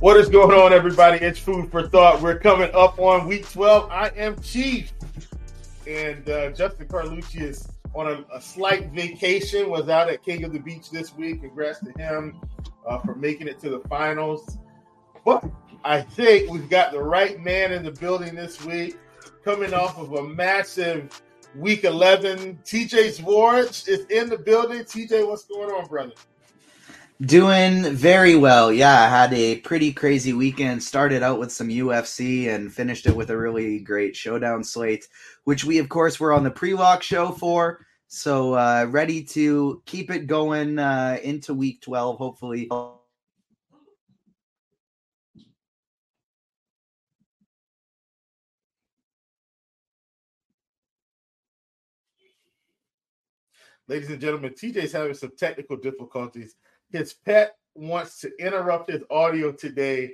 What is going on, everybody? It's Food for Thought. We're coming up on week 12. I am Chief, and uh, Justin Carlucci is on a, a, slight vacation, was out at King of the Beach this week. Congrats to him uh, for making it to the finals. But I think we've got the right man in the building this week, coming off of a massive week 11. TJ Zwarych is in the building. TJ, what's going on, brother? Doing very well. Yeah, I had a pretty crazy weekend. Started out with some UFC and finished it with a really great showdown slate, which we, of course, were on the pre lock show for. So, uh, ready to keep it going uh, into week 12, hopefully. Ladies and gentlemen, TJ's having some technical difficulties his pet wants to interrupt his audio today.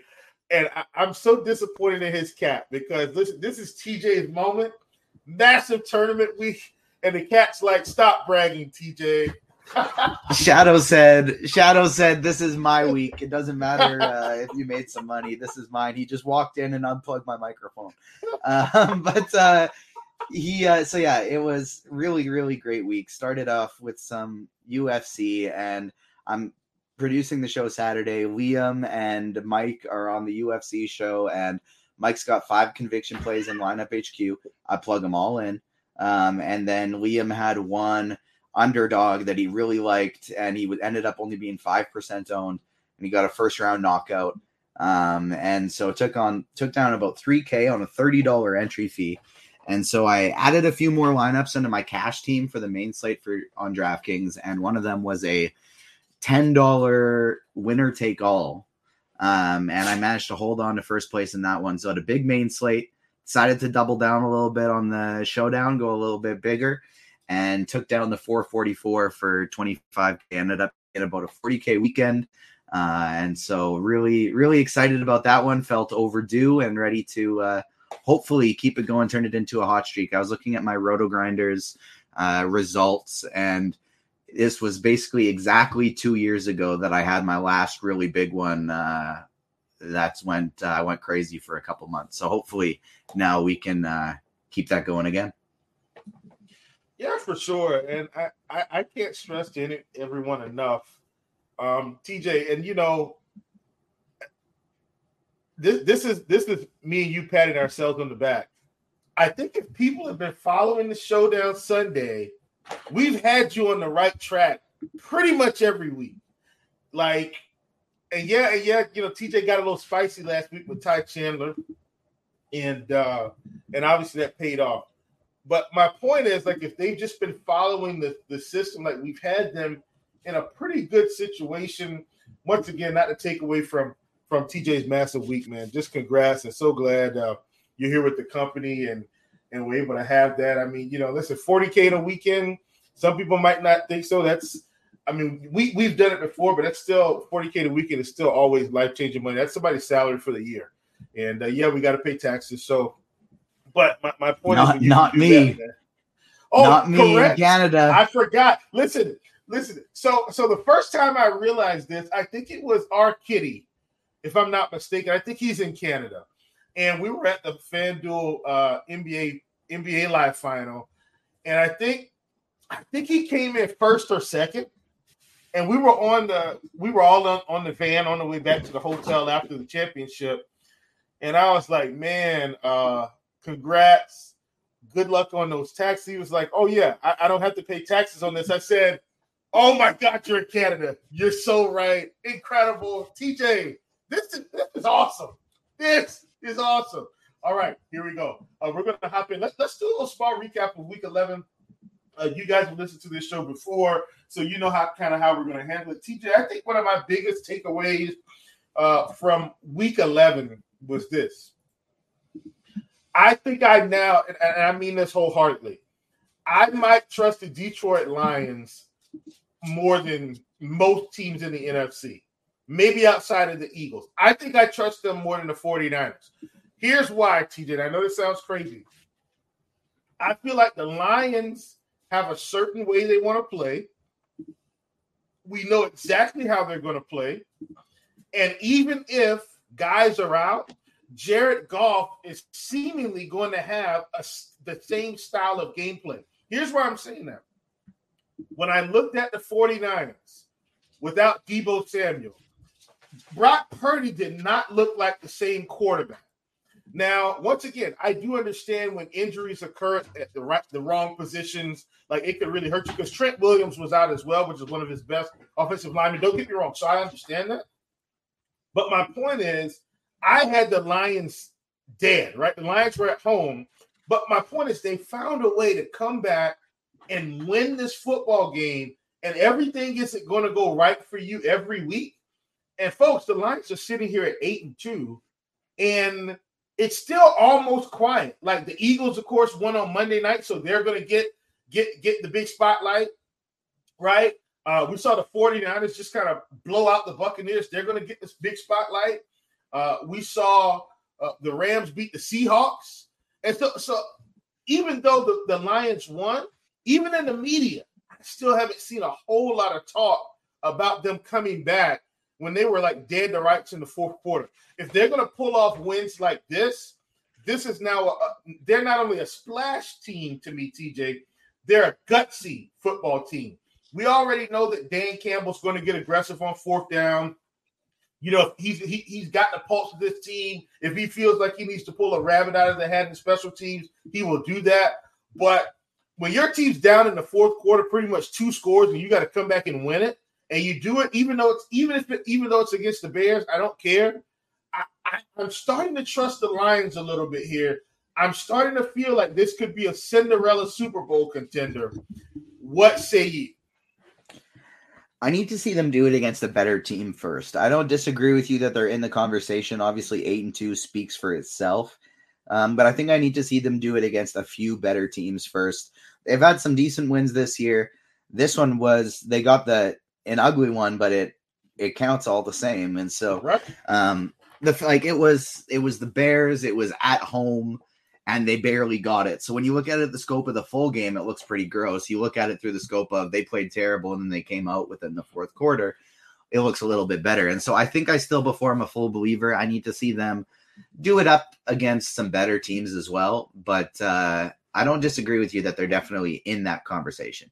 And I, am so disappointed in his cat because listen, this is TJ's moment. Massive tournament week. And the cat's like, stop bragging, TJ. Shadow said, Shadow said, this is my week. It doesn't matter uh, if you made some money. This is mine. He just walked in and unplugged my microphone. Um, but uh, he, uh, so yeah, it was really, really great week. Started off with some UFC and I'm producing the show Saturday. Liam and Mike are on the UFC show, and Mike's got five conviction plays in lineup HQ. I plug them all in. Um, and then Liam had one underdog that he really liked, and he ended up only being five percent owned, and he got a first round knockout. Um, and so took on took down about three k on a thirty dollar entry fee. And so I added a few more lineups into my cash team for the main slate for on DraftKings, and one of them was a $10 winner take all. Um, and I managed to hold on to first place in that one. So a big main slate, decided to double down a little bit on the showdown, go a little bit bigger, and took down the 444 for 25. Ended up in about a 40k weekend. Uh, and so really, really excited about that one. Felt overdue and ready to uh, hopefully keep it going, turn it into a hot streak. I was looking at my RotoGrinders uh, results and this was basically exactly two years ago that I had my last really big one. Uh, that's went uh, I went crazy for a couple months. So hopefully now we can uh, keep that going again. Yeah, for sure. And I, I, I can't stress to any, everyone enough, um, TJ. And you know, this this is this is me and you patting ourselves on the back. I think if people have been following the showdown Sunday we've had you on the right track pretty much every week. Like, and yeah, and yeah, you know, TJ got a little spicy last week with Ty Chandler, and uh and obviously that paid off. But my point is, like, if they've just been following the, the system, like we've had them in a pretty good situation. Once again, not to take away from from TJ's massive week, man. Just congrats and so glad uh, you're here with the company and and we're able to have that. I mean, you know, listen, 40k in a weekend. Some people might not think so. That's, I mean, we we've done it before, but that's still 40k a weekend is still always life changing money. That's somebody's salary for the year, and uh, yeah, we got to pay taxes. So, but my, my point not, is, not me. That, oh, not me correct. Canada. I forgot. Listen, listen. So, so the first time I realized this, I think it was our kitty, if I'm not mistaken. I think he's in Canada and we were at the FanDuel uh, NBA NBA Live final, and I think I think he came in first or second, and we were on the we were all on, on the van on the way back to the hotel after the championship, and I was like, man, uh, congrats, good luck on those taxes. He was like, oh yeah, I, I don't have to pay taxes on this. I said. Oh my God, you're in Canada. You're so right. Incredible. TJ, this is, this is awesome. This is awesome. All right, here we go. Uh, we're going to hop in. Let's let's do a little small recap of Week 11. Uh, you guys have listened to this show before, so you know how kind of how we're going to handle it. TJ, I think one of my biggest takeaways uh, from Week 11 was this. I think I now, and, and I mean this wholeheartedly, I might trust the Detroit Lions more than most teams in the NFC maybe outside of the Eagles. I think I trust them more than the 49ers. Here's why, TJ. I know this sounds crazy. I feel like the Lions have a certain way they want to play. We know exactly how they're going to play. And even if guys are out, Jared Goff is seemingly going to have a, the same style of gameplay. Here's why I'm saying that. When I looked at the 49ers without Deebo Samuel, Brock Purdy did not look like the same quarterback. Now, once again, I do understand when injuries occur at the right, the wrong positions, like it could really hurt you. Because Trent Williams was out as well, which is one of his best offensive linemen. Don't get me wrong, so I understand that. But my point is, I had the Lions dead, right? The Lions were at home, but my point is, they found a way to come back and win this football game, and everything isn't going to go right for you every week. And folks, the Lions are sitting here at eight and two, and it's still almost quiet. Like the Eagles, of course, won on Monday night, so they're going to get get get the big spotlight, right? Uh, we saw the 49ers just kind of blow out the Buccaneers. They're going to get this big spotlight. Uh, we saw uh, the Rams beat the Seahawks. And so, so even though the, the Lions won, even in the media, I still haven't seen a whole lot of talk about them coming back when they were like dead to rights in the fourth quarter. If they're going to pull off wins like this, this is now a, they're not only a splash team to me, TJ, they're a gutsy football team. We already know that Dan Campbell's going to get aggressive on fourth down. You know, he's he, he's got the pulse of this team. If he feels like he needs to pull a rabbit out of the hat in special teams, he will do that. But when your team's down in the fourth quarter, pretty much two scores, and you got to come back and win it, and you do it even though it's even if it, even though it's against the Bears, I don't care. I, I, I'm starting to trust the Lions a little bit here. I'm starting to feel like this could be a Cinderella Super Bowl contender. What say you? I need to see them do it against a better team first. I don't disagree with you that they're in the conversation. Obviously, eight and two speaks for itself, um, but I think I need to see them do it against a few better teams first. They've had some decent wins this year. This one was they got the an ugly one, but it it counts all the same. And so, right. um, the like it was it was the Bears. It was at home, and they barely got it. So when you look at it, the scope of the full game, it looks pretty gross. You look at it through the scope of they played terrible, and then they came out within the fourth quarter. It looks a little bit better. And so I think I still, before I'm a full believer, I need to see them do it up against some better teams as well. But uh, I don't disagree with you that they're definitely in that conversation.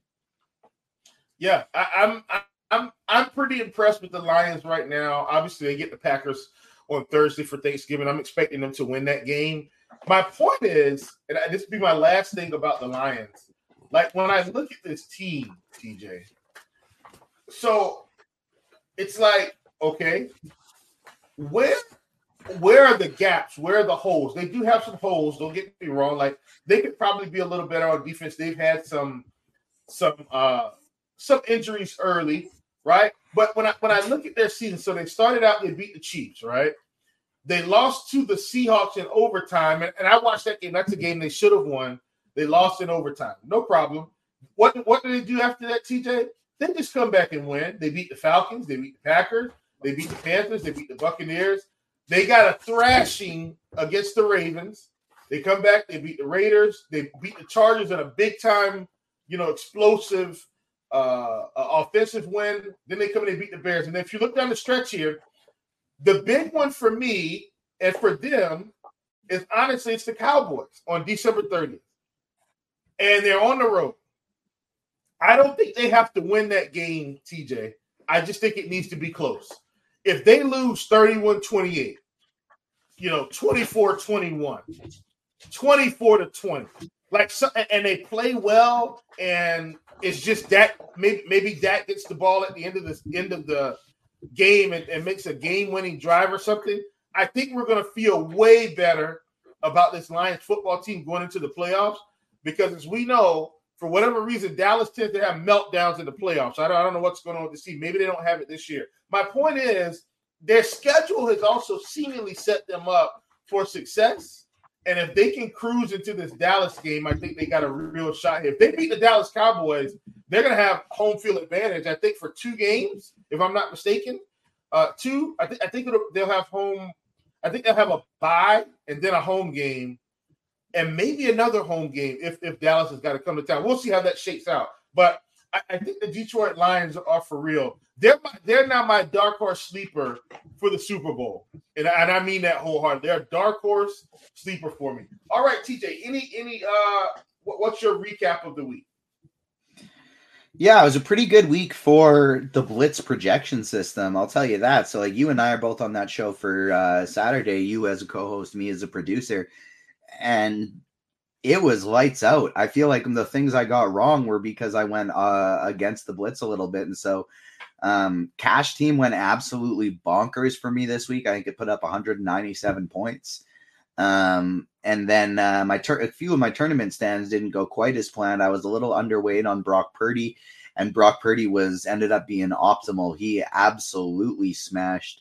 Yeah, I, I'm, I'm I'm I'm pretty impressed with the Lions right now. Obviously, they get the Packers on Thursday for Thanksgiving. I'm expecting them to win that game. My point is, and this will be my last thing about the Lions. Like when I look at this team, TJ, so it's like, okay, where where are the gaps? Where are the holes? They do have some holes. Don't get me wrong. Like they could probably be a little better on defense. They've had some some uh some injuries early, right? But when I when I look at their season, so they started out, they beat the Chiefs, right? They lost to the Seahawks in overtime, and, and I watched that game. That's a game they should have won. They lost in overtime. No problem. What what did they do after that, TJ? They just come back and win. They beat the Falcons, they beat the Packers, they beat the Panthers, they beat the Buccaneers. They got a thrashing against the Ravens. They come back, they beat the Raiders, they beat the Chargers in a big time, you know, explosive uh, offensive win. Then they come in and beat the Bears. And if you look down the stretch here, the big one for me and for them is honestly it's the Cowboys on December 30th. And they're on the road. I don't think they have to win that game, TJ. I just think it needs to be close. If they lose 31 28, you know, 24 21, 24 to 20, like, so, and they play well, and it's just that maybe maybe that gets the ball at the end of the end of the game and, and makes a game winning drive or something. I think we're going to feel way better about this Lions football team going into the playoffs because, as we know, for whatever reason, Dallas tends to have meltdowns in the playoffs. I don't, I don't know what's going on with the team. Maybe they don't have it this year. My point is, their schedule has also seemingly set them up for success. And if they can cruise into this Dallas game, I think they got a real shot here. If they beat the Dallas Cowboys, they're going to have home field advantage. I think for two games, if I'm not mistaken, uh, two. I think I think they'll have home. I think they'll have a bye and then a home game, and maybe another home game if if Dallas has got to come to town. We'll see how that shakes out. But I, I think the Detroit Lions are for real. They're my, they're not my dark horse sleeper for the Super Bowl, and, and I mean that wholeheartedly. They're a dark horse sleeper for me. All right, TJ. Any any uh, what, what's your recap of the week? Yeah, it was a pretty good week for the Blitz projection system. I'll tell you that. So, like, you and I are both on that show for uh, Saturday. You as a co-host, me as a producer, and it was lights out. I feel like the things I got wrong were because I went uh, against the Blitz a little bit, and so um, Cash Team went absolutely bonkers for me this week. I think it put up 197 points. Um, and then uh, my tur- a few of my tournament stands didn't go quite as planned. I was a little underweight on Brock Purdy, and Brock Purdy was ended up being optimal. He absolutely smashed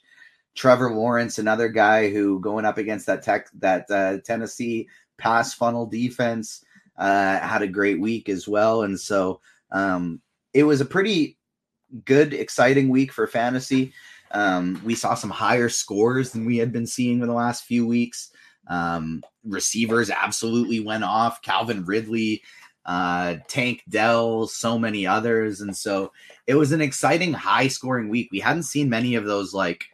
Trevor Lawrence, another guy who going up against that tech that uh, Tennessee pass funnel defense uh, had a great week as well, and so um, it was a pretty good, exciting week for fantasy. Um, we saw some higher scores than we had been seeing in the last few weeks. Um, receivers absolutely went off. Calvin Ridley, uh, Tank Dell, so many others. And so it was an exciting, high scoring week. We hadn't seen many of those like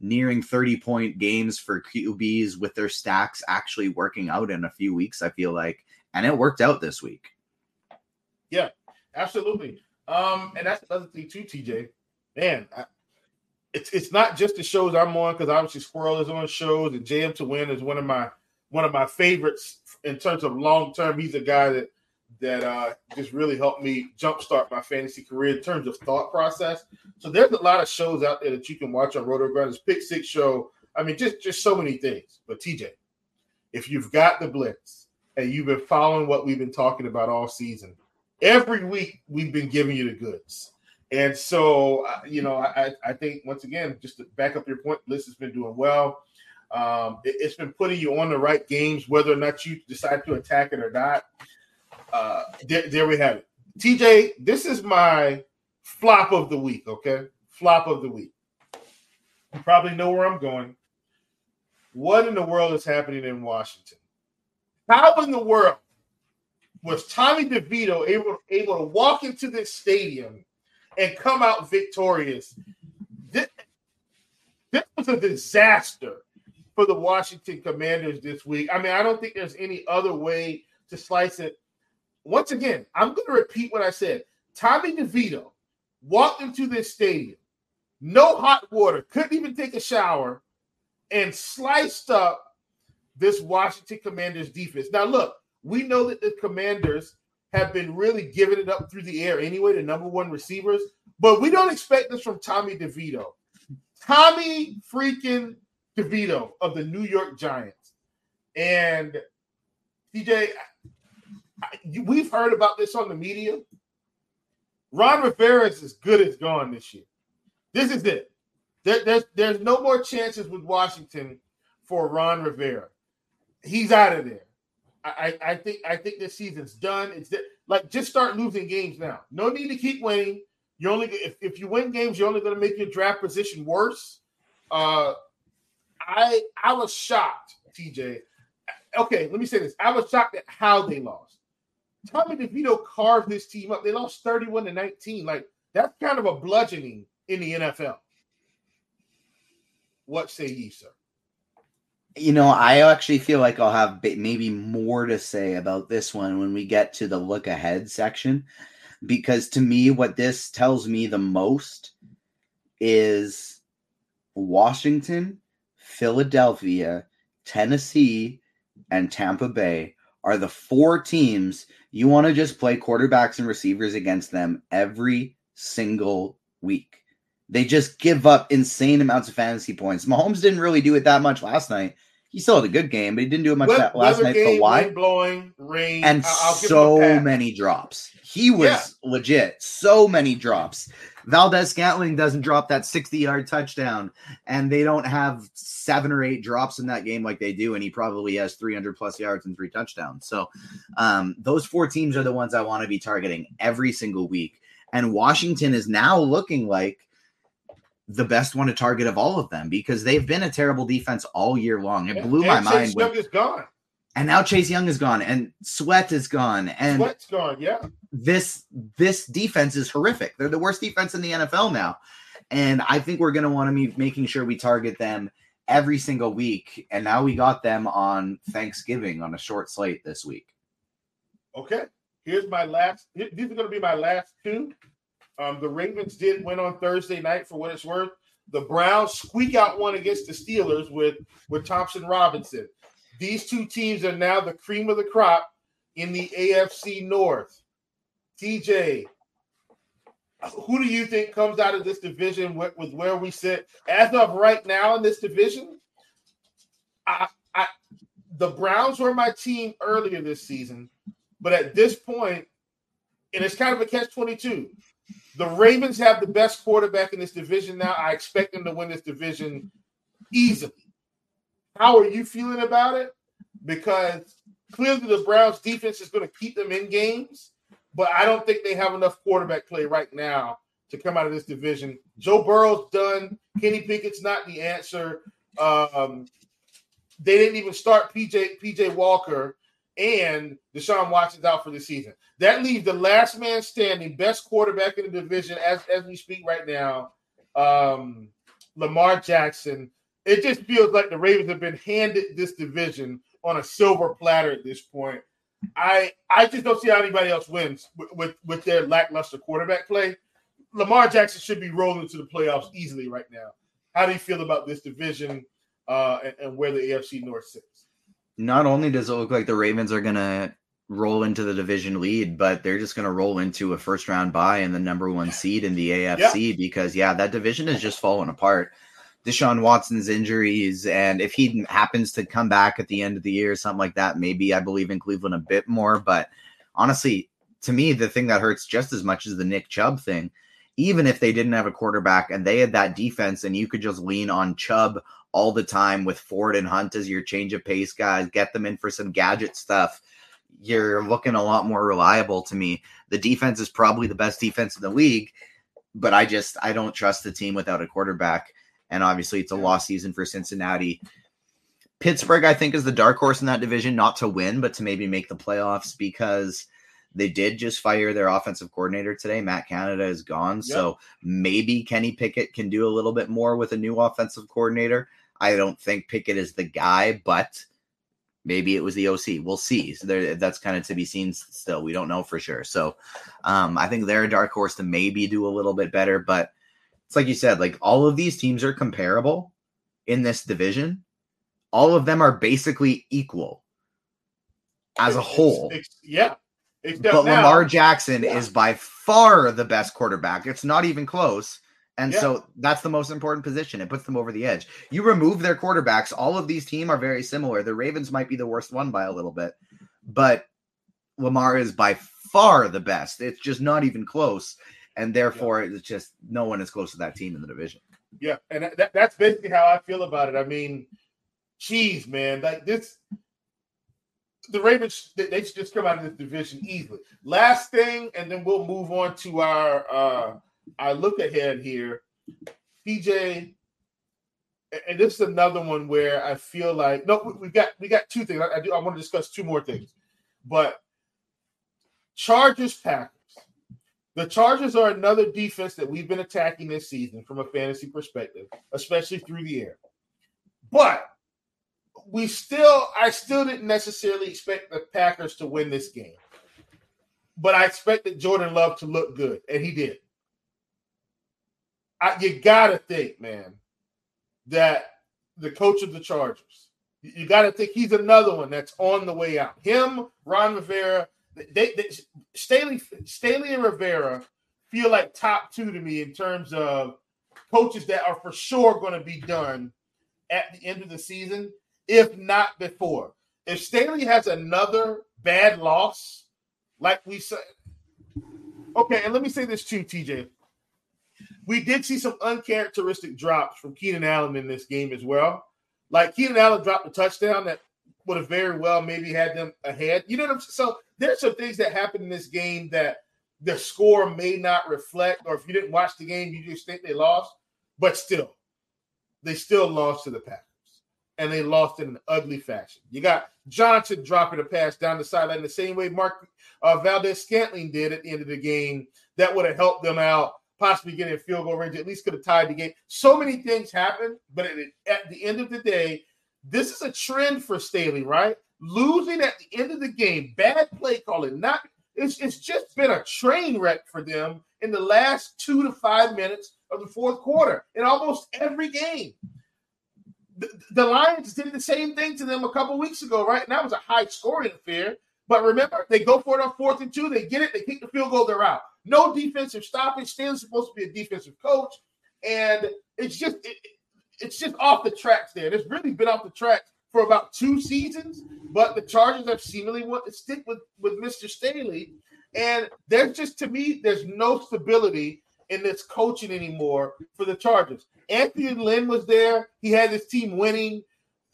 nearing 30 point games for QBs with their stacks actually working out in a few weeks, I feel like. And it worked out this week. Yeah, absolutely. Um, and that's another thing too, TJ. Man, I, it's it's not just the shows I'm on because obviously Squirrel is on shows and JMToWin is one of my one of my favorites in terms of long term. He's a guy that that uh, just really helped me jumpstart my fantasy career in terms of thought process. So there's a lot of shows out there that you can watch on RotoGrinders, Pick Six Show. I mean, just just so many things. But TJ, if you've got the blitz and you've been following what we've been talking about all season, every week we've been giving you the goods. And so, uh, you know, I, I think once again, just to back up your point, Blitz has been doing well. Um, it, has been putting you on the right games, whether or not you decide to attack it or not. Uh, there, there we have it. TJ, this is my flop of the week. Okay, flop of the week. You probably know where I'm going. What in the world is happening in Washington? How in the world was Tommy DeVito able, able to walk into this stadium and come out victorious. This, this was a disaster for the Washington Commanders this week. I mean, I don't think there's any other way to slice it. Once again, I'm going to repeat what I said. Tommy DeVito walked into this stadium, no hot water, couldn't even take a shower, and sliced up this Washington Commanders defense. Now, look, we know that the Commanders have been really giving it up through the air anyway, the number one receivers. But we don't expect this from Tommy DeVito. Tommy freaking DeVito of the New York Giants. And TJ, we've heard about this on the media. Ron Rivera is as good as gone this year. This is it. There, there's there's no more chances with Washington for Ron Rivera. He's out of there. I, I think I think this season's done. It's like just start losing games now. No need to keep winning. You only if, if you win games, you're only going to make your draft position worse. Uh, I I was shocked, TJ. Okay, let me say this. I was shocked at how they lost. Tommy DeVito carved this team up. They lost 31 to 19. Like that's kind of a bludgeoning in the NFL. What say ye, sir? You know, I actually feel like I'll have maybe more to say about this one when we get to the look ahead section. Because to me, what this tells me the most is Washington, Philadelphia, Tennessee, and Tampa Bay are the four teams you want to just play quarterbacks and receivers against them every single week. They just give up insane amounts of fantasy points. Mahomes didn't really do it that much last night. He still had a good game, but he didn't do it much that last night. Game, for why? blowing, rain, and I'll so many drops. He was yeah. legit. So many drops. Valdes-Scantling doesn't drop that 60 yard touchdown, and they don't have seven or eight drops in that game like they do. And he probably has 300 plus yards and three touchdowns. So, um, those four teams are the ones I want to be targeting every single week. And Washington is now looking like the best one to target of all of them because they've been a terrible defense all year long. It blew my mind. Is gone. And now Chase Young is gone and Sweat is gone. And Sweat's gone, yeah. This this defense is horrific. They're the worst defense in the NFL now. And I think we're gonna want to be making sure we target them every single week. And now we got them on Thanksgiving on a short slate this week. Okay. Here's my last. These are going to be my last two. Um, the Ravens did win on Thursday night for what it's worth. The Browns squeak out one against the Steelers with with Thompson Robinson. These two teams are now the cream of the crop in the AFC North. TJ, who do you think comes out of this division with, with where we sit as of right now in this division? I, I, the Browns were my team earlier this season, but at this point, and it's kind of a catch twenty two. The Ravens have the best quarterback in this division now. I expect them to win this division easily. How are you feeling about it? Because clearly the Browns defense is going to keep them in games, but I don't think they have enough quarterback play right now to come out of this division. Joe Burrow's done. Kenny Pickett's not the answer. Um, they didn't even start PJ PJ Walker and Deshaun Watson's out for the season. That leaves the last man standing, best quarterback in the division as, as we speak right now, um, Lamar Jackson. It just feels like the Ravens have been handed this division on a silver platter at this point. I I just don't see how anybody else wins with, with, with their lackluster quarterback play. Lamar Jackson should be rolling to the playoffs easily right now. How do you feel about this division uh, and, and where the AFC North sits? Not only does it look like the Ravens are going to roll into the division lead, but they're just going to roll into a first round bye and the number one seed in the AFC because, yeah, that division is just falling apart. Deshaun Watson's injuries, and if he happens to come back at the end of the year, or something like that, maybe I believe in Cleveland a bit more. But honestly, to me, the thing that hurts just as much as the Nick Chubb thing, even if they didn't have a quarterback and they had that defense and you could just lean on Chubb all the time with Ford and Hunt as your change of pace guys, get them in for some gadget stuff you're looking a lot more reliable to me. The defense is probably the best defense in the league, but I just I don't trust the team without a quarterback. And obviously, it's a lost season for Cincinnati. Pittsburgh, I think, is the dark horse in that division, not to win, but to maybe make the playoffs because they did just fire their offensive coordinator today. Matt Canada is gone. Yep. So maybe Kenny Pickett can do a little bit more with a new offensive coordinator. I don't think Pickett is the guy, but Maybe it was the OC. We'll see. So there, that's kind of to be seen still. We don't know for sure. So um, I think they're a dark horse to maybe do a little bit better. But it's like you said, like all of these teams are comparable in this division. All of them are basically equal as a whole. It's, it's, yeah. Except but now, Lamar Jackson yeah. is by far the best quarterback. It's not even close. And Yeah. so that's the most important position. It puts them over the edge. You remove their quarterbacks, all of these teams are very similar. The Ravens might be the worst one by a little bit, but Lamar is by far the best. It's just not even close. And therefore, it's just no one is close to that team in the division. Yeah, and that- that, that's basically how I feel about it. I mean, geez, man, like this, the Ravens they, should just come out of this division easily. Last thing, and then we'll move on to our uh our look ahead here. TJ, and this is another one where I feel like no, we, we got we got two things. I, I do I want to discuss two more things, but Chargers Packers. The Chargers are another defense that we've been attacking this season from a fantasy perspective, especially through the air. But we still, I still didn't necessarily expect the Packers to win this game. But I expected Jordan Love to look good, and he did. I, you gotta think, man, that the coach of the Chargers, you, you gotta think he's another one that's on the way out. Him, Ron Rivera, they, they Staley, Staley and Rivera feel like top two to me in terms of coaches that are for sure going to be done at the end of the season, if not before. If Staley has another bad loss, like we said, okay, and let me say this too, TJ. We did see some uncharacteristic drops from Keenan Allen in this game as well. Like Keenan Allen dropped a touchdown that would have very well maybe had them ahead. You know what I'm saying? So there's some things that happen in this game that the score may not reflect, or if you didn't watch the game, you just think they lost. But still, they still lost to the Packers. And they lost in an ugly fashion. You got Johnson dropping a pass down the sideline the same way Mark uh, Valdes-Scantling did at the end of the game. That would have helped them out, possibly getting a field goal range, at least could have tied the game. So many things happened, but at, at the end of the day, this is a trend for Staley, right? Losing at the end of the game, bad play calling, not it's, it's just been a train wreck for them in the last two to five minutes of the fourth quarter in almost every game. The, the Lions did the same thing to them a couple weeks ago, right? And that was a high scoring affair. But remember, they go for it on fourth and two, they get it, they kick the field goal, they're out. No defensive stoppage. Staley's supposed to be a defensive coach, and it's just it, it's just off the tracks there. It's really been off the tracks for about two seasons, but the Chargers have seemingly want to stick with with Mr. Staley, and there's just to me there's no stability in this coaching anymore for the Chargers. Anthony Lynn was there; he had his team winning.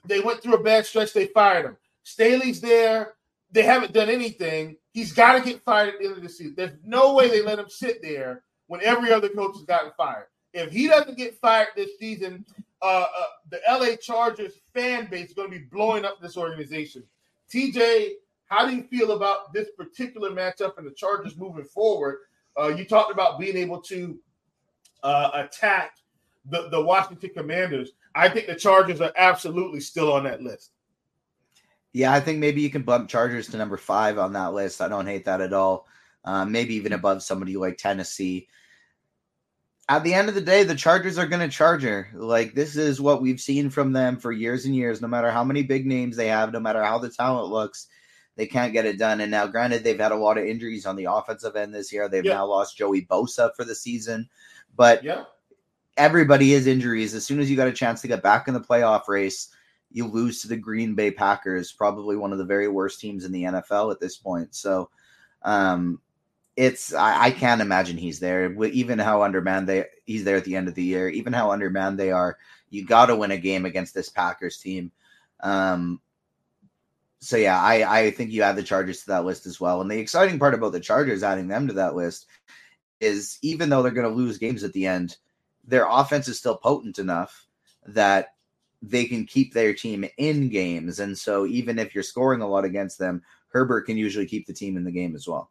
They went through a bad stretch; they fired him. Staley's there; they haven't done anything. He's got to get fired at the end of the season. There's no way they let him sit there when every other coach has gotten fired. If he doesn't get fired this season, uh, uh, the LA Chargers fan base is going to be blowing up this organization. TJ, how do you feel about this particular matchup and the Chargers moving forward? Uh, you talked about being able to uh, attack the, the Washington Commanders. I think the Chargers are absolutely still on that list. Yeah, I think maybe you can bump Chargers to number five on that list. I don't hate that at all. Um, maybe even above somebody like Tennessee. At the end of the day, the Chargers are going to charger. Like this is what we've seen from them for years and years. No matter how many big names they have, no matter how the talent looks, they can't get it done. And now, granted, they've had a lot of injuries on the offensive end this year. They've Yeah. now lost Joey Bosa for the season, but Yeah. everybody is injuries. As soon as you got a chance to get back in the playoff race, you lose to the Green Bay Packers, probably one of the very worst teams in the NFL at this point. So, um, it's I, I can't imagine he's there. Even how undermanned they he's there at the end of the year, even how undermanned they are. You got to win a game against this Packers team. Um, so yeah, I I think you add the Chargers to that list as well. And the exciting part about the Chargers adding them to that list is even though they're going to lose games at the end, their offense is still potent enough that they can keep their team in games. And so even if you're scoring a lot against them, Herbert can usually keep the team in the game as well.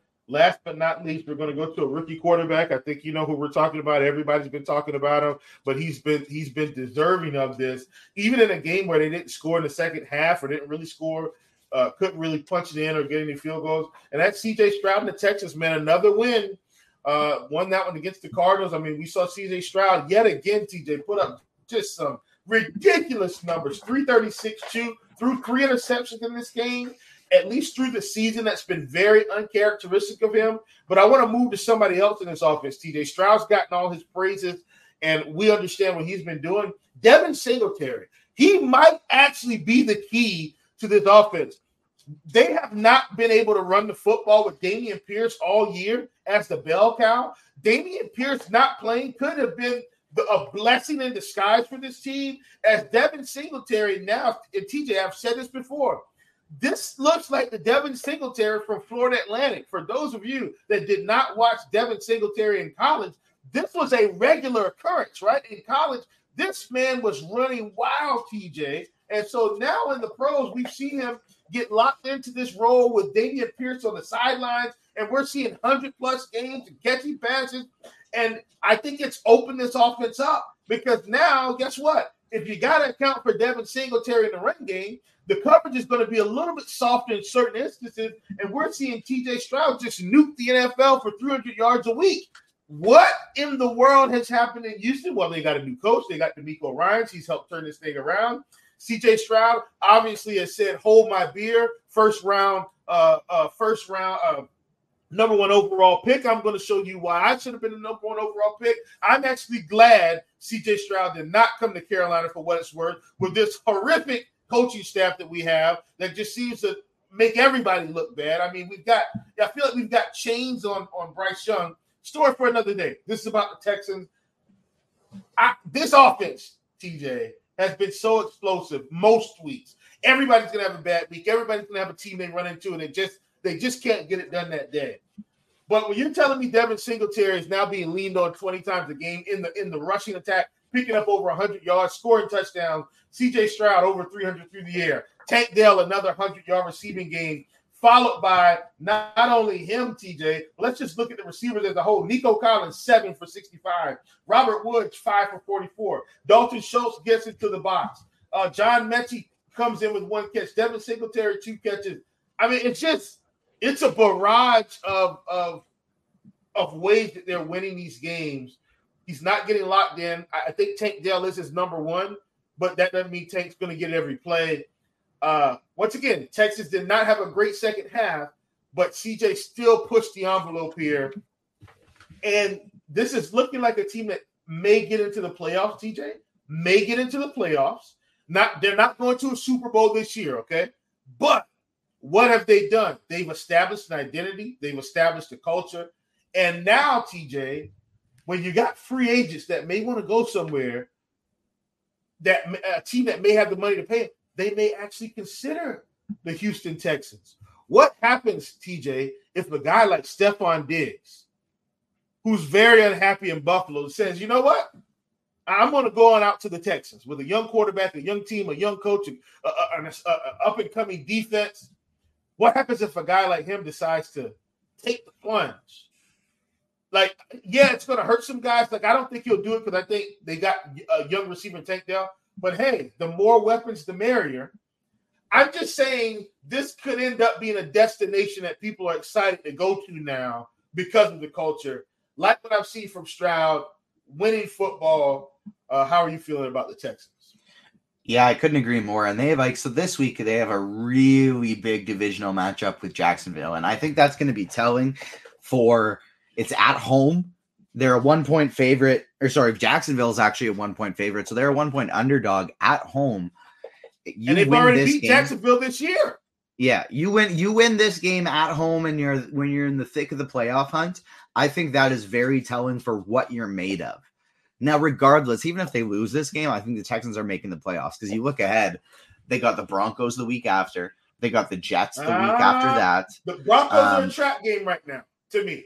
Last but not least, we're going to go to a rookie quarterback. I think you know who we're talking about. Everybody's been talking about him, but he's been he's been deserving of this. Even in a game where they didn't score in the second half or didn't really score, uh, couldn't really punch it in or get any field goals. And that's C.J. Stroud in the Texas man. Another win. Uh, won that one against the Cardinals. I mean, we saw C.J. Stroud yet again. TJ put up just some ridiculous numbers. 336 2 threw three interceptions in this game at least through the season, that's been very uncharacteristic of him. But I want to move to somebody else in this offense. CJ Stroud's gotten all his praises, and we understand what he's been doing. Devin Singletary, he might actually be the key to this offense. They have not been able to run the football with Dameon Pierce all year as the bell cow. Dameon Pierce not playing could have been a blessing in disguise for this team. As Devin Singletary now, and TJ, I've said this before this looks like the Devin Singletary from Florida Atlantic. For those of you that did not watch Devin Singletary in college, this was a regular occurrence, right? In college, this man was running wild, TJ. And so now in the pros, we've seen him get locked into this role with Dameon Pierce on the sidelines, and we're seeing 100 plus games and catching passes. And I think it's opened this offense up because now, guess what? If you got to account for Devin Singletary in the run game, the coverage is going to be a little bit softer in certain instances, and we're seeing CJ Stroud just nuke the NFL for 300 yards a week. What in the world has happened in Houston? Well, they got a new coach. They got DeMeco Ryans. He's helped turn this thing around. CJ Stroud obviously has said, "Hold my beer." First round, uh, uh first round, uh, number one overall pick. I'm going to show you why I should have been the number one overall pick. I'm actually glad CJ Stroud did not come to Carolina for what it's worth with this horrific coaching staff that we have that just seems to make everybody look bad. I mean, we've got I feel like we've got chains on on Bryce Young. Story for another day. This is about the Texans. I, this offense, TJ, has been so explosive most weeks. Everybody's gonna have a bad week. Everybody's gonna have a team they run into, and they just they just can't get it done that day. But when you're telling me Devin Singletary is now being leaned on 20 times a game in the in the rushing attack, picking up over 100 yards, scoring touchdowns. CJ Stroud over 300 through the air. Tank Dell another 100 yard receiving game, followed by not, not only him, TJ. Let's just look at the receivers as a whole. Nico Collins seven for 65. Robert Woods five for 44. Dalton Schultz gets into the box. Uh, John Metchie comes in with one catch. Devin Singletary two catches. I mean, it's just it's a barrage of of of ways that they're winning these games He's not getting locked in. I think Tank Dell is his number one, but that doesn't mean Tank's going to get every play. Uh, once again, Texans did not have a great second half, but CJ still pushed the envelope here. And this is looking like a team that may get into the playoffs, TJ, may get into the playoffs. Not they're not going to a Super Bowl this year, okay? But what have they done? They've established an identity, they've established a culture, and now, TJ, when you got free agents that may want to go somewhere, that a team that may have the money to pay, they may actually consider the Houston Texans. What happens, TJ, if a guy like Stefon Diggs, who's very unhappy in Buffalo, says, you know what? I'm going to go on out to the Texans with a young quarterback, a young team, a young coach, an uh, uh, uh, up and coming defense. What happens if a guy like him decides to take the plunge like, yeah, it's going to hurt some guys. Like, I don't think he'll do it because I think they got a young receiver Tank Dell. But hey, the more weapons, the merrier. I'm just saying this could end up being a destination that people are excited to go to now because of the culture. Like what I've seen from Stroud, winning football. Uh, how are you feeling about the Texans? Yeah, I couldn't agree more. And they have like so this week they have a really big divisional matchup with Jacksonville, and I think that's going to be telling for it's at home. They're a one point favorite, or sorry, Jacksonville is actually a one point favorite, so they're a one point underdog at home. You and they've already beat game, Jacksonville this year. Yeah, you win. You win this game at home, and you're when you're in the thick of the playoff hunt. I think that is very telling for what you're made of. Now, regardless, even if they lose this game, I think the Texans are making the playoffs because you look ahead, they got the Broncos the week after, they got the Jets the uh, week after ah, that. The Broncos um, are a trap game right now, to me.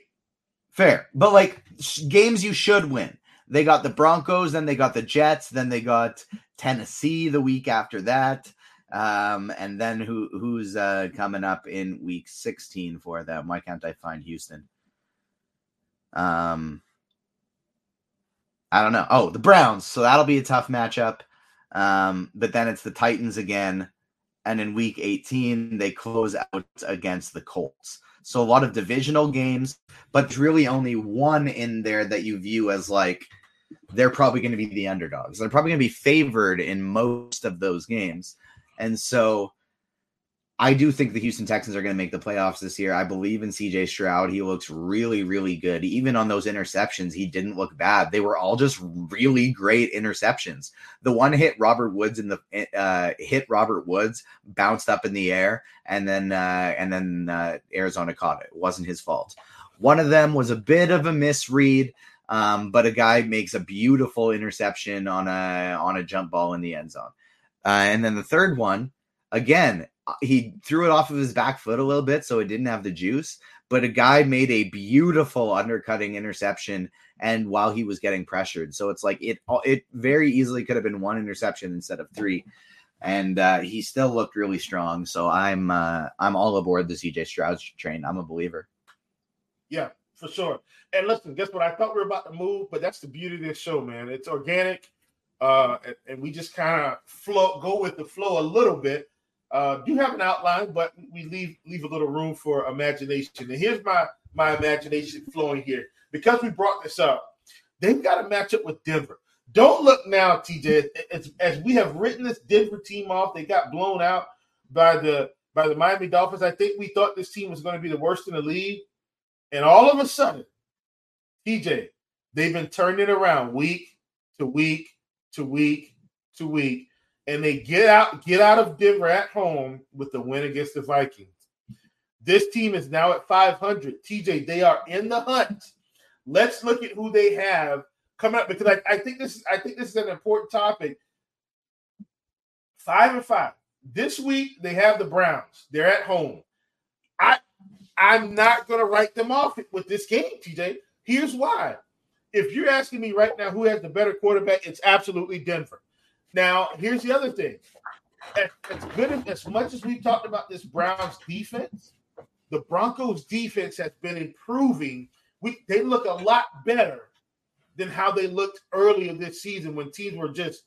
Fair, but like games you should win. They got the Broncos, then they got the Jets, then they got Tennessee the week after that. Um, and then who who's uh, coming up in week 16 for them? Why can't I find Houston? Um, I don't know. Oh, the Browns. So that'll be a tough matchup. Um, but then it's the Titans again. And in week 18, they close out against the Colts. So a lot of divisional games, but really only one in there that you view as like they're probably going to be the underdogs. They're probably going to be favored in most of those games. And so I do think the Houston Texans are going to make the playoffs this year. I believe in CJ Stroud. He looks really, really good. Even on those interceptions, he didn't look bad. They were all just really great interceptions. The one hit Robert Woods in the uh, hit Robert Woods, bounced up in the air, and then uh, and then uh, Arizona caught it. It wasn't his fault. One of them was a bit of a misread, um, but a guy makes a beautiful interception on a on a jump ball in the end zone. Uh, and then the third one, again, he threw it off of his back foot a little bit, so it didn't have the juice. But a guy made a beautiful undercutting interception, and while he was getting pressured, so it's like it it very easily could have been one interception instead of three, and uh, he still looked really strong. So I'm uh, I'm all aboard the CJ Stroud train. I'm a believer. Yeah, for sure. And listen, guess what? I thought we were about to move, but that's the beauty of this show, man. It's organic, uh, and, and we just kind of flow, go with the flow a little bit uh, do you have an outline, but we leave leave a little room for imagination. And here's my my imagination flowing here because we brought this up. They've got to match up with Denver. Don't look now, TJ. As, as we have written this Denver team off, they got blown out by the by the Miami Dolphins. I think we thought this team was going to be the worst in the league, and all of a sudden, TJ, they've been turning around week to week to week to week and they get out get out of Denver at home with the win against the Vikings. This team is now at 500. TJ, they are in the hunt. Let's look at who they have coming up because I, I think this is I think this is an important topic. Five and five. This week they have the Browns. They're at home. I I'm not gonna write them off with this game, TJ. Here's why. If you're asking me right now who has the better quarterback, it's absolutely Denver. Now, here's the other thing. As good as, as much as we've talked about this Browns defense, the Broncos defense has been improving. We they look a lot better than how they looked earlier this season when teams were just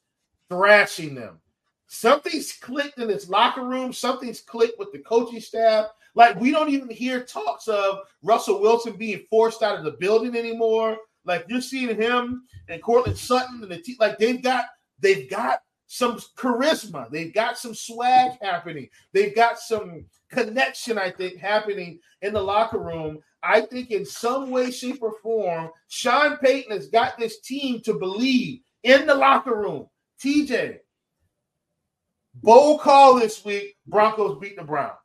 thrashing them. Something's clicked in this locker room. Something's clicked with the coaching staff. Like we don't even hear talks of Russell Wilson being forced out of the building anymore. Like you're seeing him and Courtland Sutton and the team. Like they've got They've got some charisma. They've got some swag happening. They've got some connection, I think, happening in the locker room. I think in some way, shape, or form, Sean Payton has got this team to believe in the locker room. TJ, bold call this week. Broncos beat the Browns.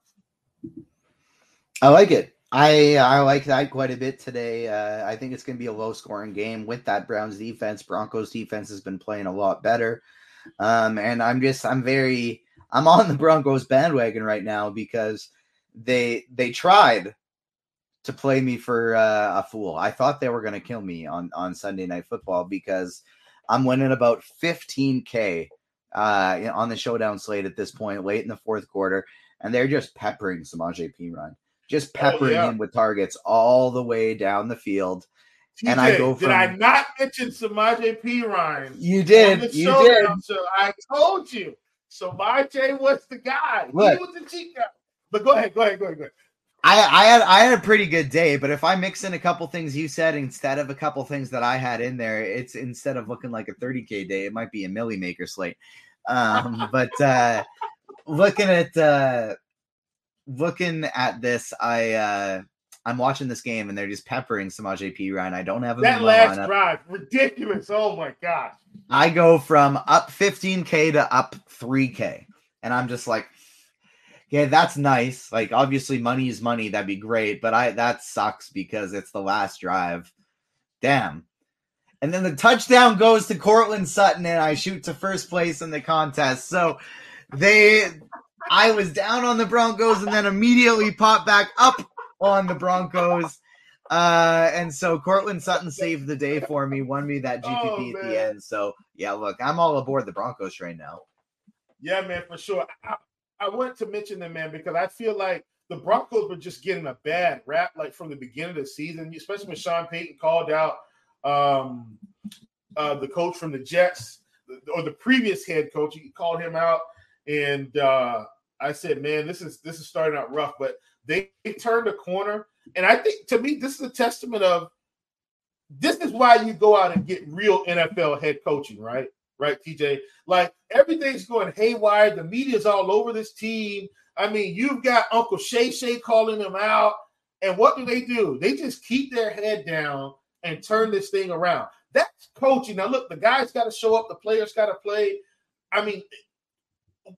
I like it. I I like that quite a bit today. Uh, I think it's going to be a low scoring game with that Browns defense. Broncos defense has been playing a lot better, um, and I'm just I'm very I'm on the Broncos bandwagon right now because they they tried to play me for uh, a fool. I thought they were going to kill me on on Sunday Night Football because I'm winning about 15k uh, on the showdown slate at this point, late in the fourth quarter, and they're just peppering Samaje Perine just peppering oh, yeah. him with targets all the way down the field. TJ, and I go from, did I not mention Samaje Perine? You did. You did. So I told you. Samaje was the guy. Look, he was the cheat guy. But go ahead, go ahead, go ahead, go ahead. I, I had I had a pretty good day, but if I mix in a couple things you said instead of a couple things that I had in there, it's instead of looking like a 30k day, it might be a milli maker slate. Um, but uh, looking at uh, looking at this, I uh, I'm watching this game and they're just peppering Samaje Perine. I don't have him that last lineup. drive, ridiculous. Oh my gosh. I go from up 15k to up 3k, and I'm just like, yeah, that's nice. Like, obviously, money is money. That'd be great, but I that sucks because it's the last drive. Damn. And then the touchdown goes to Courtland Sutton, and I shoot to first place in the contest. So they, I was down on the Broncos, and then immediately popped back up on the Broncos. Uh, and so Courtland Sutton saved the day for me, won me that GPP Oh, at the end. So yeah, look, I'm all aboard the Broncos train now. Yeah, man, for sure. I, I want to mention them, man, because I feel like the Broncos were just getting a bad rap, like from the beginning of the season, especially when Sean Payton called out um, uh, the coach from the Jets or the previous head coach. He called him out, and uh, I said, "Man, this is this is starting out rough." But they, they turned a corner, and I think to me, this is a testament of this is why you go out and get real NFL head coaching, right? Right, TJ. Like everything's going haywire. The media's all over this team. I mean, you've got Uncle Shay Shay calling them out. And what do they do? They just keep their head down and turn this thing around. That's coaching. Now, look, the guys got to show up, the players got to play. I mean,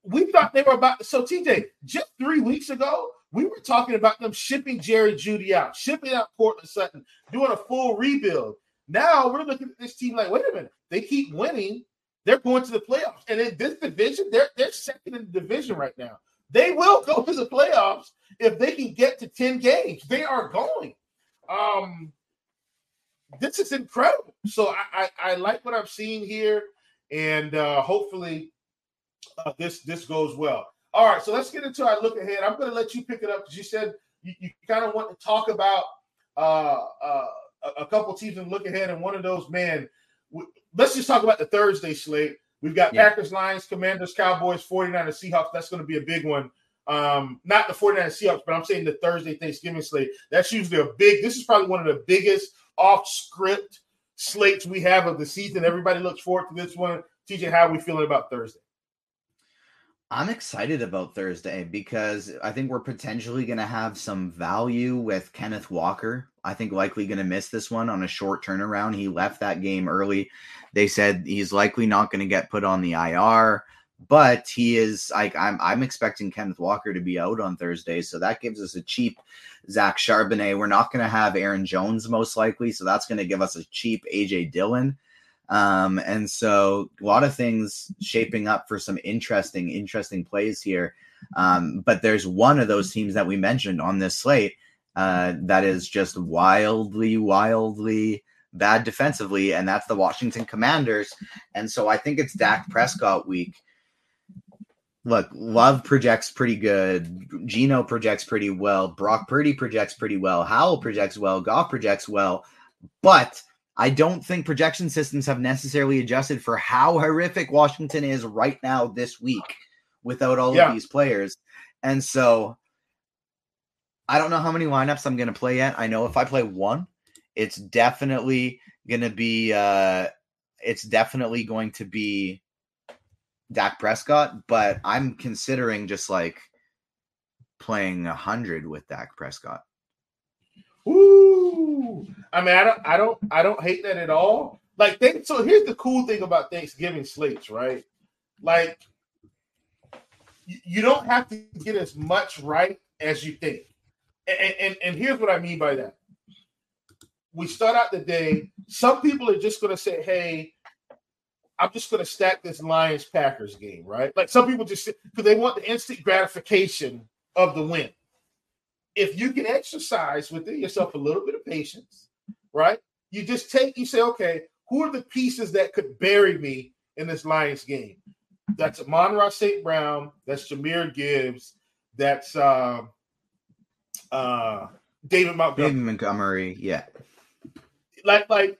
we thought they were about so TJ, just three weeks ago, we were talking about them shipping Jerry Jeudy out, shipping out Courtland Sutton, doing a full rebuild. Now we're looking at this team like, wait a minute, they keep winning. They're going to the playoffs. And in this division, they're they're second in the division right now. They will go to the playoffs if they can get to 10 games. They are going. Um, this is incredible. So I, I, I like what I'm seeing here, and uh, hopefully uh, this this goes well. All right, so let's get into our look ahead. I'm going to let you pick it up because you said you, you kind of want to talk about uh, uh, a, couple teams and look ahead, and one of those, man. W- let's just talk about the Thursday slate. We've got Yeah. Packers, Lions, Commanders, Cowboys, 49ers, Seahawks. That's going to be a big one. Um, not the 49ers Seahawks, but I'm saying the Thursday Thanksgiving slate. That's usually a big, this is probably one of the biggest off script slates we have of the season. Everybody looks forward to this one. TJ, how are we feeling about Thursday? I'm excited about Thursday because I think we're potentially going to have some value with Kenneth Walker. I think likely going to miss this one on a short turnaround. He left that game early. They said he's likely not going to get put on the IR, but he is like I'm I'm expecting Kenneth Walker to be out on Thursday, so that gives us a cheap Zach Charbonnet. We're not going to have Aaron Jones most likely, so that's going to give us a cheap AJ Dillon. Um, and so a lot of things shaping up for some interesting, interesting plays here. Um, but there's one of those teams that we mentioned on this slate uh, that is just wildly, wildly bad defensively, and that's the Washington Commanders. And so I think it's Dak Prescott week. Look, Love projects pretty good. Geno projects pretty well. Brock Purdy projects pretty well. Howell projects well. Goff projects well. But I don't think projection systems have necessarily adjusted for how horrific Washington is right now this week without all Yeah. of these players. And so I don't know how many lineups I'm going to play yet. I know if I play one, it's definitely going to be uh it's definitely going to be Dak Prescott, but I'm considering just like playing a 100 with Dak Prescott. Ooh, I mean, I don't, I don't, I don't hate that at all. Like, they, so here's the cool thing about Thanksgiving slates, right? Like, you, you don't have to get as much right as you think, and, and and here's what I mean by that. We start out the day. Some people are just going to say, "Hey, I'm just going to stack this Lions Packers game," right? Like some people just because they want the instant gratification of the win if you can exercise within yourself a little bit of patience, right? You just take, you say, okay, who are the pieces that could bury me in this Lions game? That's Amon St. Brown, that's Jahmyr Gibbs, that's uh, uh, David Montgomery. David Montgomery, yeah. Like, like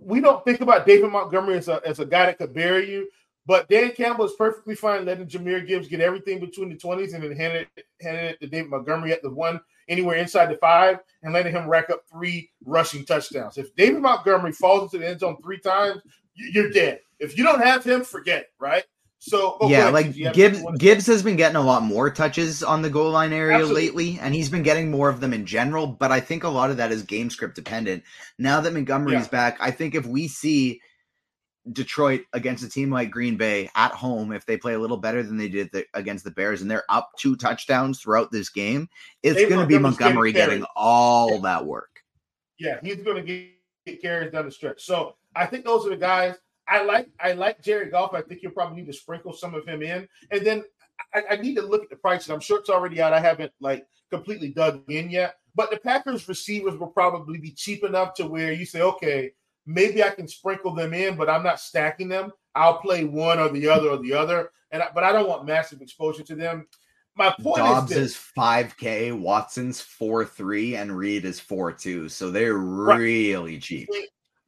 we don't think about David Montgomery as a as a guy that could bury you, but Dan Campbell is perfectly fine letting Jahmyr Gibbs get everything between the 20s and then hand it, handing it to David Montgomery at the one anywhere inside the five and letting him rack up three rushing touchdowns. If David Montgomery falls into the end zone three times, you- you're dead. If you don't have him, forget it, right? So oh, yeah, ahead, like Gibbs Gibbs has been getting a lot more touches on the goal line area Absolutely. lately, and he's been getting more of them in general. But I think a lot of that is game script dependent. Now that Montgomery's Yeah. back, I think if we see Detroit against a team like Green Bay at home, if they play a little better than they did the, against the Bears, and they're up two touchdowns throughout this game, it's going to be Montgomery getting all that work. Yeah, he's going to get, get carries down the stretch. So I think those are the guys. I like. I like Jared Goff. I think you'll probably need to sprinkle some of him in, and then I, I need to look at the prices. I'm sure it's already out. I haven't like completely dug in yet, but the Packers receivers will probably be cheap enough to where you say, okay, maybe I can sprinkle them in, but I'm not stacking them. I'll play one or the other or the other, and I, but I don't want massive exposure to them. My point Doubs is is five K, Watson's four three, and Reed is four two. So they're Right. really cheap.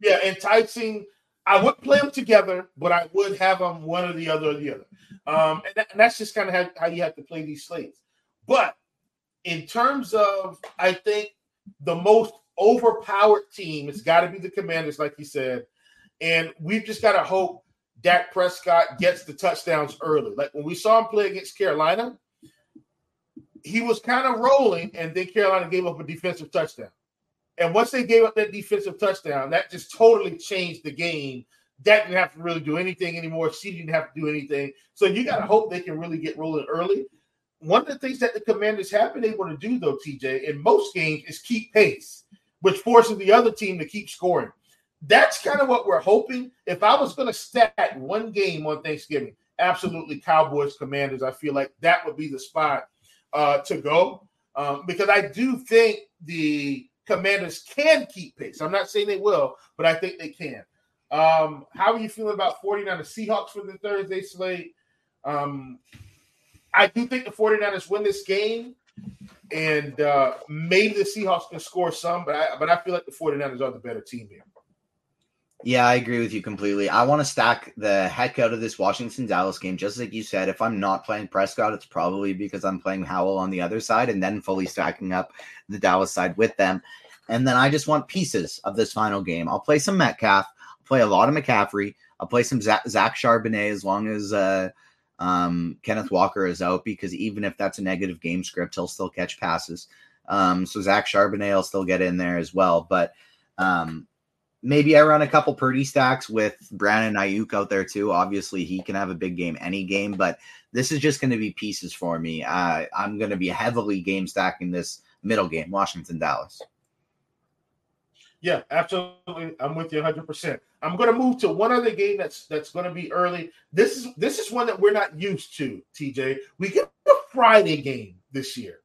yeah, and enticing. I would play them together, but I would have them one or the other or the other. Um, and, that, and that's just kind of how, how you have to play these slates. But in terms of, I think the most overpowered team, it's got to be the Commanders, like you said. And we've just got to hope Dak Prescott gets the touchdowns early. Like when we saw him play against Carolina, he was kind of rolling, and then Carolina gave up a defensive touchdown. And once they gave up that defensive touchdown, that just totally changed the game. Dak didn't have to really do anything anymore. She didn't have to do anything. So you got to hope they can really get rolling early. One of the things that the Commanders have been able to do, though, TJ, in most games is keep pace, which forces the other team to keep scoring. That's kind of what we're hoping. If I was going to stack one game on Thanksgiving, absolutely Cowboys Commanders. I feel like that would be the spot uh, to go um, because I do think the Commanders can keep pace. I'm not saying they will, but I think they can. Um, how are you feeling about 49ers Seahawks for the Thursday slate? Um, I do think the 49ers win this game, and uh, maybe the Seahawks can score some, but I, but I feel like the 49ers are the better team here. Yeah, I agree with you completely. I want to stack the heck out of this Washington Dallas game. Just like you said, if I'm not playing Prescott, it's probably because I'm playing Howell on the other side and then fully stacking up the Dallas side with them. And then I just want pieces of this final game. I'll play some Metcalf, I'll play a lot of McCaffrey, I'll play some Zach, Zach Charbonnet as long as uh, um, Kenneth Walker is out, because even if that's a negative game script, he'll still catch passes. Um, so Zach Charbonnet will still get in there as well. But um, maybe I run a couple Purdy stacks with Brandon Aiyuk out there too. Obviously, he can have a big game any game, but this is just going to be pieces for me. Uh, I'm going to be heavily game stacking this middle game, Washington Dallas. Yeah, absolutely. I'm with you 100. percent I'm going to move to one other game that's that's going to be early. This is this is one that we're not used to. TJ, we get a Friday game this year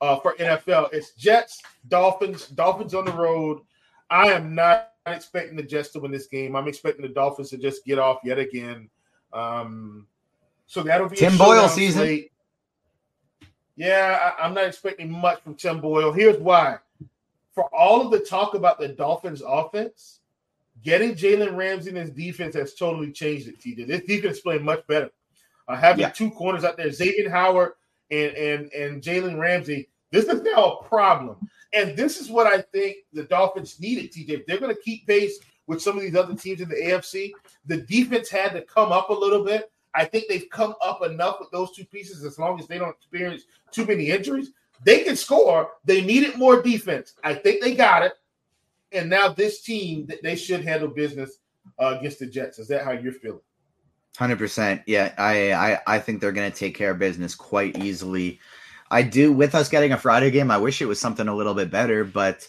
uh, for NFL. It's Jets, Dolphins, Dolphins on the road. I am not expecting the Jets to win this game. I'm expecting the Dolphins to just get off yet again. Um, so that'll be a Tim Boyle season. slate. Yeah, I, I'm not expecting much from Tim Boyle. Here's why for all of the talk about the Dolphins offense, getting Jalen Ramsey and his defense has totally changed it, TJ. This defense is playing much better. Uh, having Yeah. two corners out there, Xavien Howard and and and Jalen Ramsey, this is now a problem. And this is what I think the Dolphins needed, TJ. If they're going to keep pace with some of these other teams in the AFC, the defense had to come up a little bit. I think they've come up enough with those two pieces as long as they don't experience too many injuries. They can score. They needed more defense. I think they got it. And now this team, th- they should handle business uh, against the Jets. Is that how you're feeling? Hundred percent. Yeah, I, I I think they're going to take care of business quite easily. I do. With us getting a Friday game, I wish it was something a little bit better, but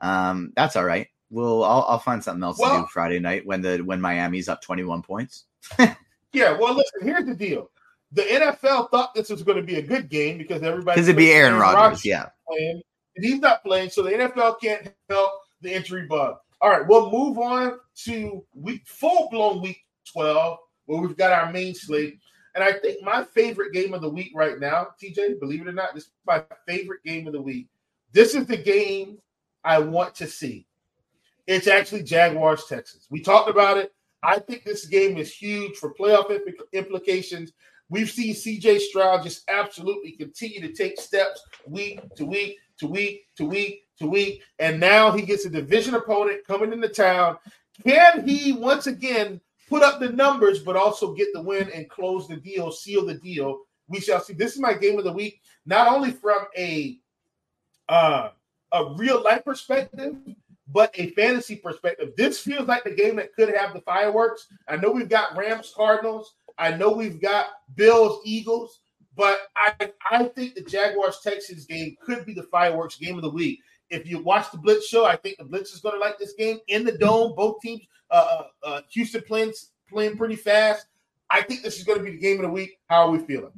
um, that's all right. We'll I'll, I'll find something else to do Friday night when the when Miami's up twenty one points. Yeah. Well, listen. Here's the deal. The NFL thought this was going to be a good game because everybody Because it'd be Aaron Rodgers. Yeah. playing, and he's not playing, so the NFL can't help the injury bug. All right, we'll move on to week full blown week 12, where we've got our main slate. And I think my favorite game of the week right now, TJ, believe it or not, this is my favorite game of the week. This is the game I want to see. It's actually Jaguars Texans. We talked about it. I think this game is huge for playoff implications. We've seen CJ Stroud just absolutely continue to take steps week to week to week to week to week. And now he gets a division opponent coming into town. Can he once again put up the numbers, but also get the win and close the deal, seal the deal. We shall see. This is my game of the week, not only from a uh, a real life perspective, but a fantasy perspective. This feels like the game that could have the fireworks. I know we've got Rams Cardinals. I know we've got Bills Eagles, but I I think the Jaguars Texans game could be the fireworks game of the week. If you watch the Blitz show, I think the Blitz is going to like this game in the dome. Both teams, uh, uh, uh, Houston playing playing pretty fast. I think this is going to be the game of the week. How are we feeling?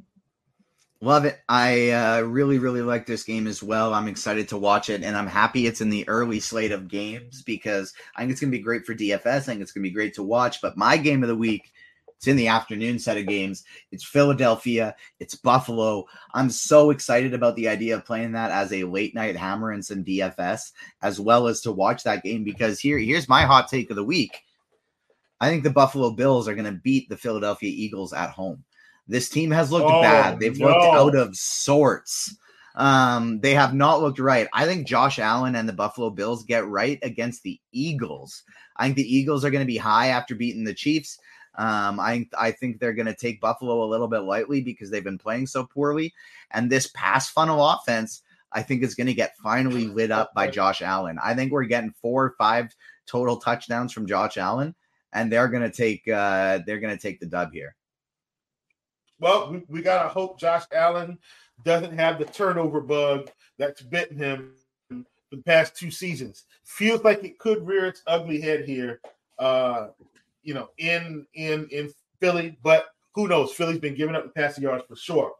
Love it. I uh, really, really like this game as well. I'm excited to watch it, and I'm happy it's in the early slate of games because I think it's going to be great for DFS. I think it's going to be great to watch. But my game of the week it's in the afternoon set of games. It's Philadelphia. It's Buffalo. I'm so excited about the idea of playing that as a late night hammer and some DFS, as well as to watch that game because here, here's my hot take of the week. I think the Buffalo Bills are going to beat the Philadelphia Eagles at home. This team has looked oh, bad. They've no. looked out of sorts. Um, they have not looked right. I think Josh Allen and the Buffalo Bills get right against the Eagles. I think the Eagles are going to be high after beating the Chiefs. Um, I I think they're going to take Buffalo a little bit lightly because they've been playing so poorly, and this pass funnel offense I think is going to get finally lit up by Josh Allen. I think we're getting four or five total touchdowns from Josh Allen, and they're going to take uh, they're going to take the dub here. Well, we, we got to hope Josh Allen doesn't have the turnover bug that's bitten him for the past two seasons. Feels like it could rear its ugly head here. Uh, you know, in in in Philly, but who knows? Philly's been giving up the passing yards for sure.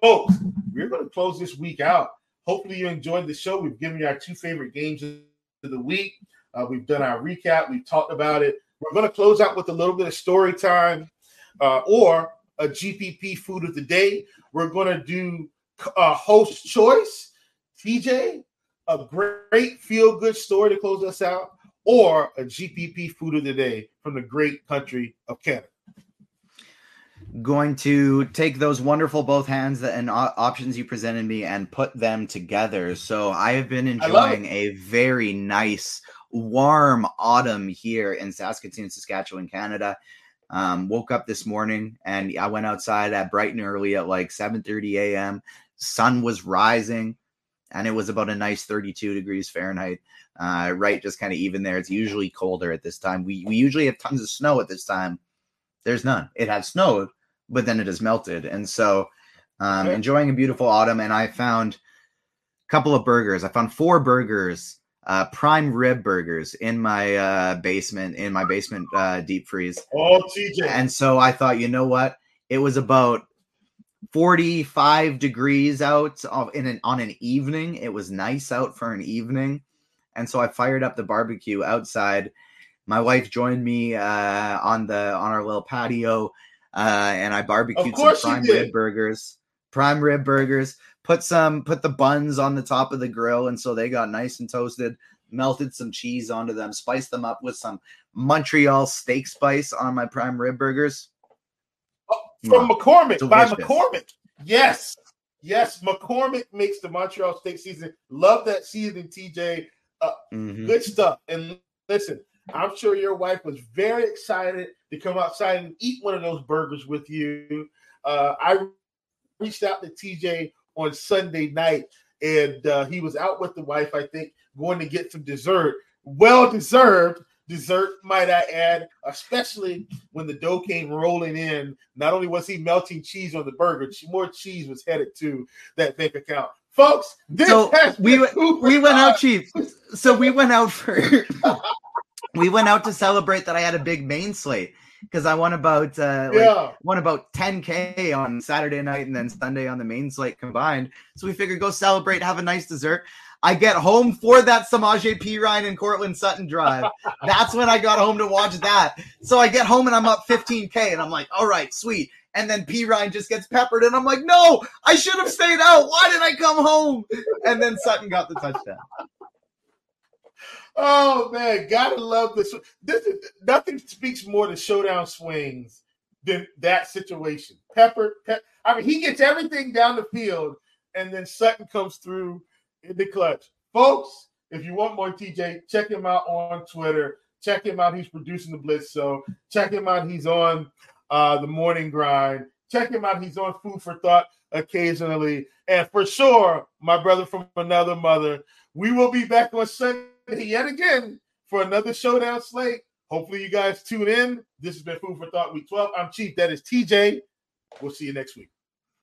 Folks, we're going to close this week out. Hopefully, you enjoyed the show. We've given you our two favorite games of the week. Uh, we've done our recap. We've talked about it. We're going to close out with a little bit of story time uh, or a GPP food of the day. We're going to do a host choice. TJ, a great feel good story to close us out or a GPP food of the day from the great country of Canada? Going to take those wonderful both hands and options you presented me and put them together. So I have been enjoying a very nice, warm autumn here in Saskatoon, Saskatchewan, Canada. Um, woke up this morning and I went outside at bright and early at like 7:30 a.m. Sun was rising, and it was about a nice 32 degrees Fahrenheit uh, right, just kind of even there. It's usually colder at this time. We we usually have tons of snow at this time. There's none. It has snowed, but then it has melted, and so um, okay. enjoying a beautiful autumn. And I found a couple of burgers. I found four burgers, uh, prime rib burgers, in my uh, basement in my basement uh, deep freeze. Oh, TJ! And so I thought, you know what? It was about 45 degrees out in an on an evening. It was nice out for an evening. And so I fired up the barbecue outside. My wife joined me uh, on the on our little patio, uh, and I barbecued some prime rib burgers. Prime rib burgers. Put some put the buns on the top of the grill, and so they got nice and toasted. Melted some cheese onto them, spiced them up with some Montreal steak spice on my prime rib burgers. Oh, from McCormick Delicious. by McCormick. Yes, yes, McCormick makes the Montreal steak season. Love that season, TJ. Mm-hmm. Good stuff. And listen, I'm sure your wife was very excited to come outside and eat one of those burgers with you. Uh, I reached out to TJ on Sunday night, and uh, he was out with the wife, I think, going to get some dessert. Well deserved dessert, might I add, especially when the dough came rolling in. Not only was he melting cheese on the burger, more cheese was headed to that bank account folks. so we we went out cheap. So we went out for we went out to celebrate that I had a big main slate because I won about uh, like, yeah. won about 10k on Saturday night and then Sunday on the main slate combined. So we figured go celebrate, have a nice dessert. I get home for that Samaje Perine and Courtland Sutton drive. That's when I got home to watch that. So I get home and I'm up 15k and I'm like, all right, sweet and then Perine just gets peppered, and I'm like, no, I should have stayed out. Why did I come home? And then Sutton got the touchdown. Oh man, gotta love this. This is, nothing speaks more to showdown swings than that situation. Pepper, Pe- I mean, he gets everything down the field, and then Sutton comes through in the clutch. Folks, if you want more TJ, check him out on Twitter. Check him out. He's producing the Blitz. So check him out. He's on uh, the morning grind. Check him out. He's on Food for Thought occasionally. And for sure, my brother from another mother, we will be back on Sunday yet again for another showdown slate. Hopefully, you guys tune in. This has been Food for Thought Week 12. I'm Chief. That is TJ. We'll see you next week.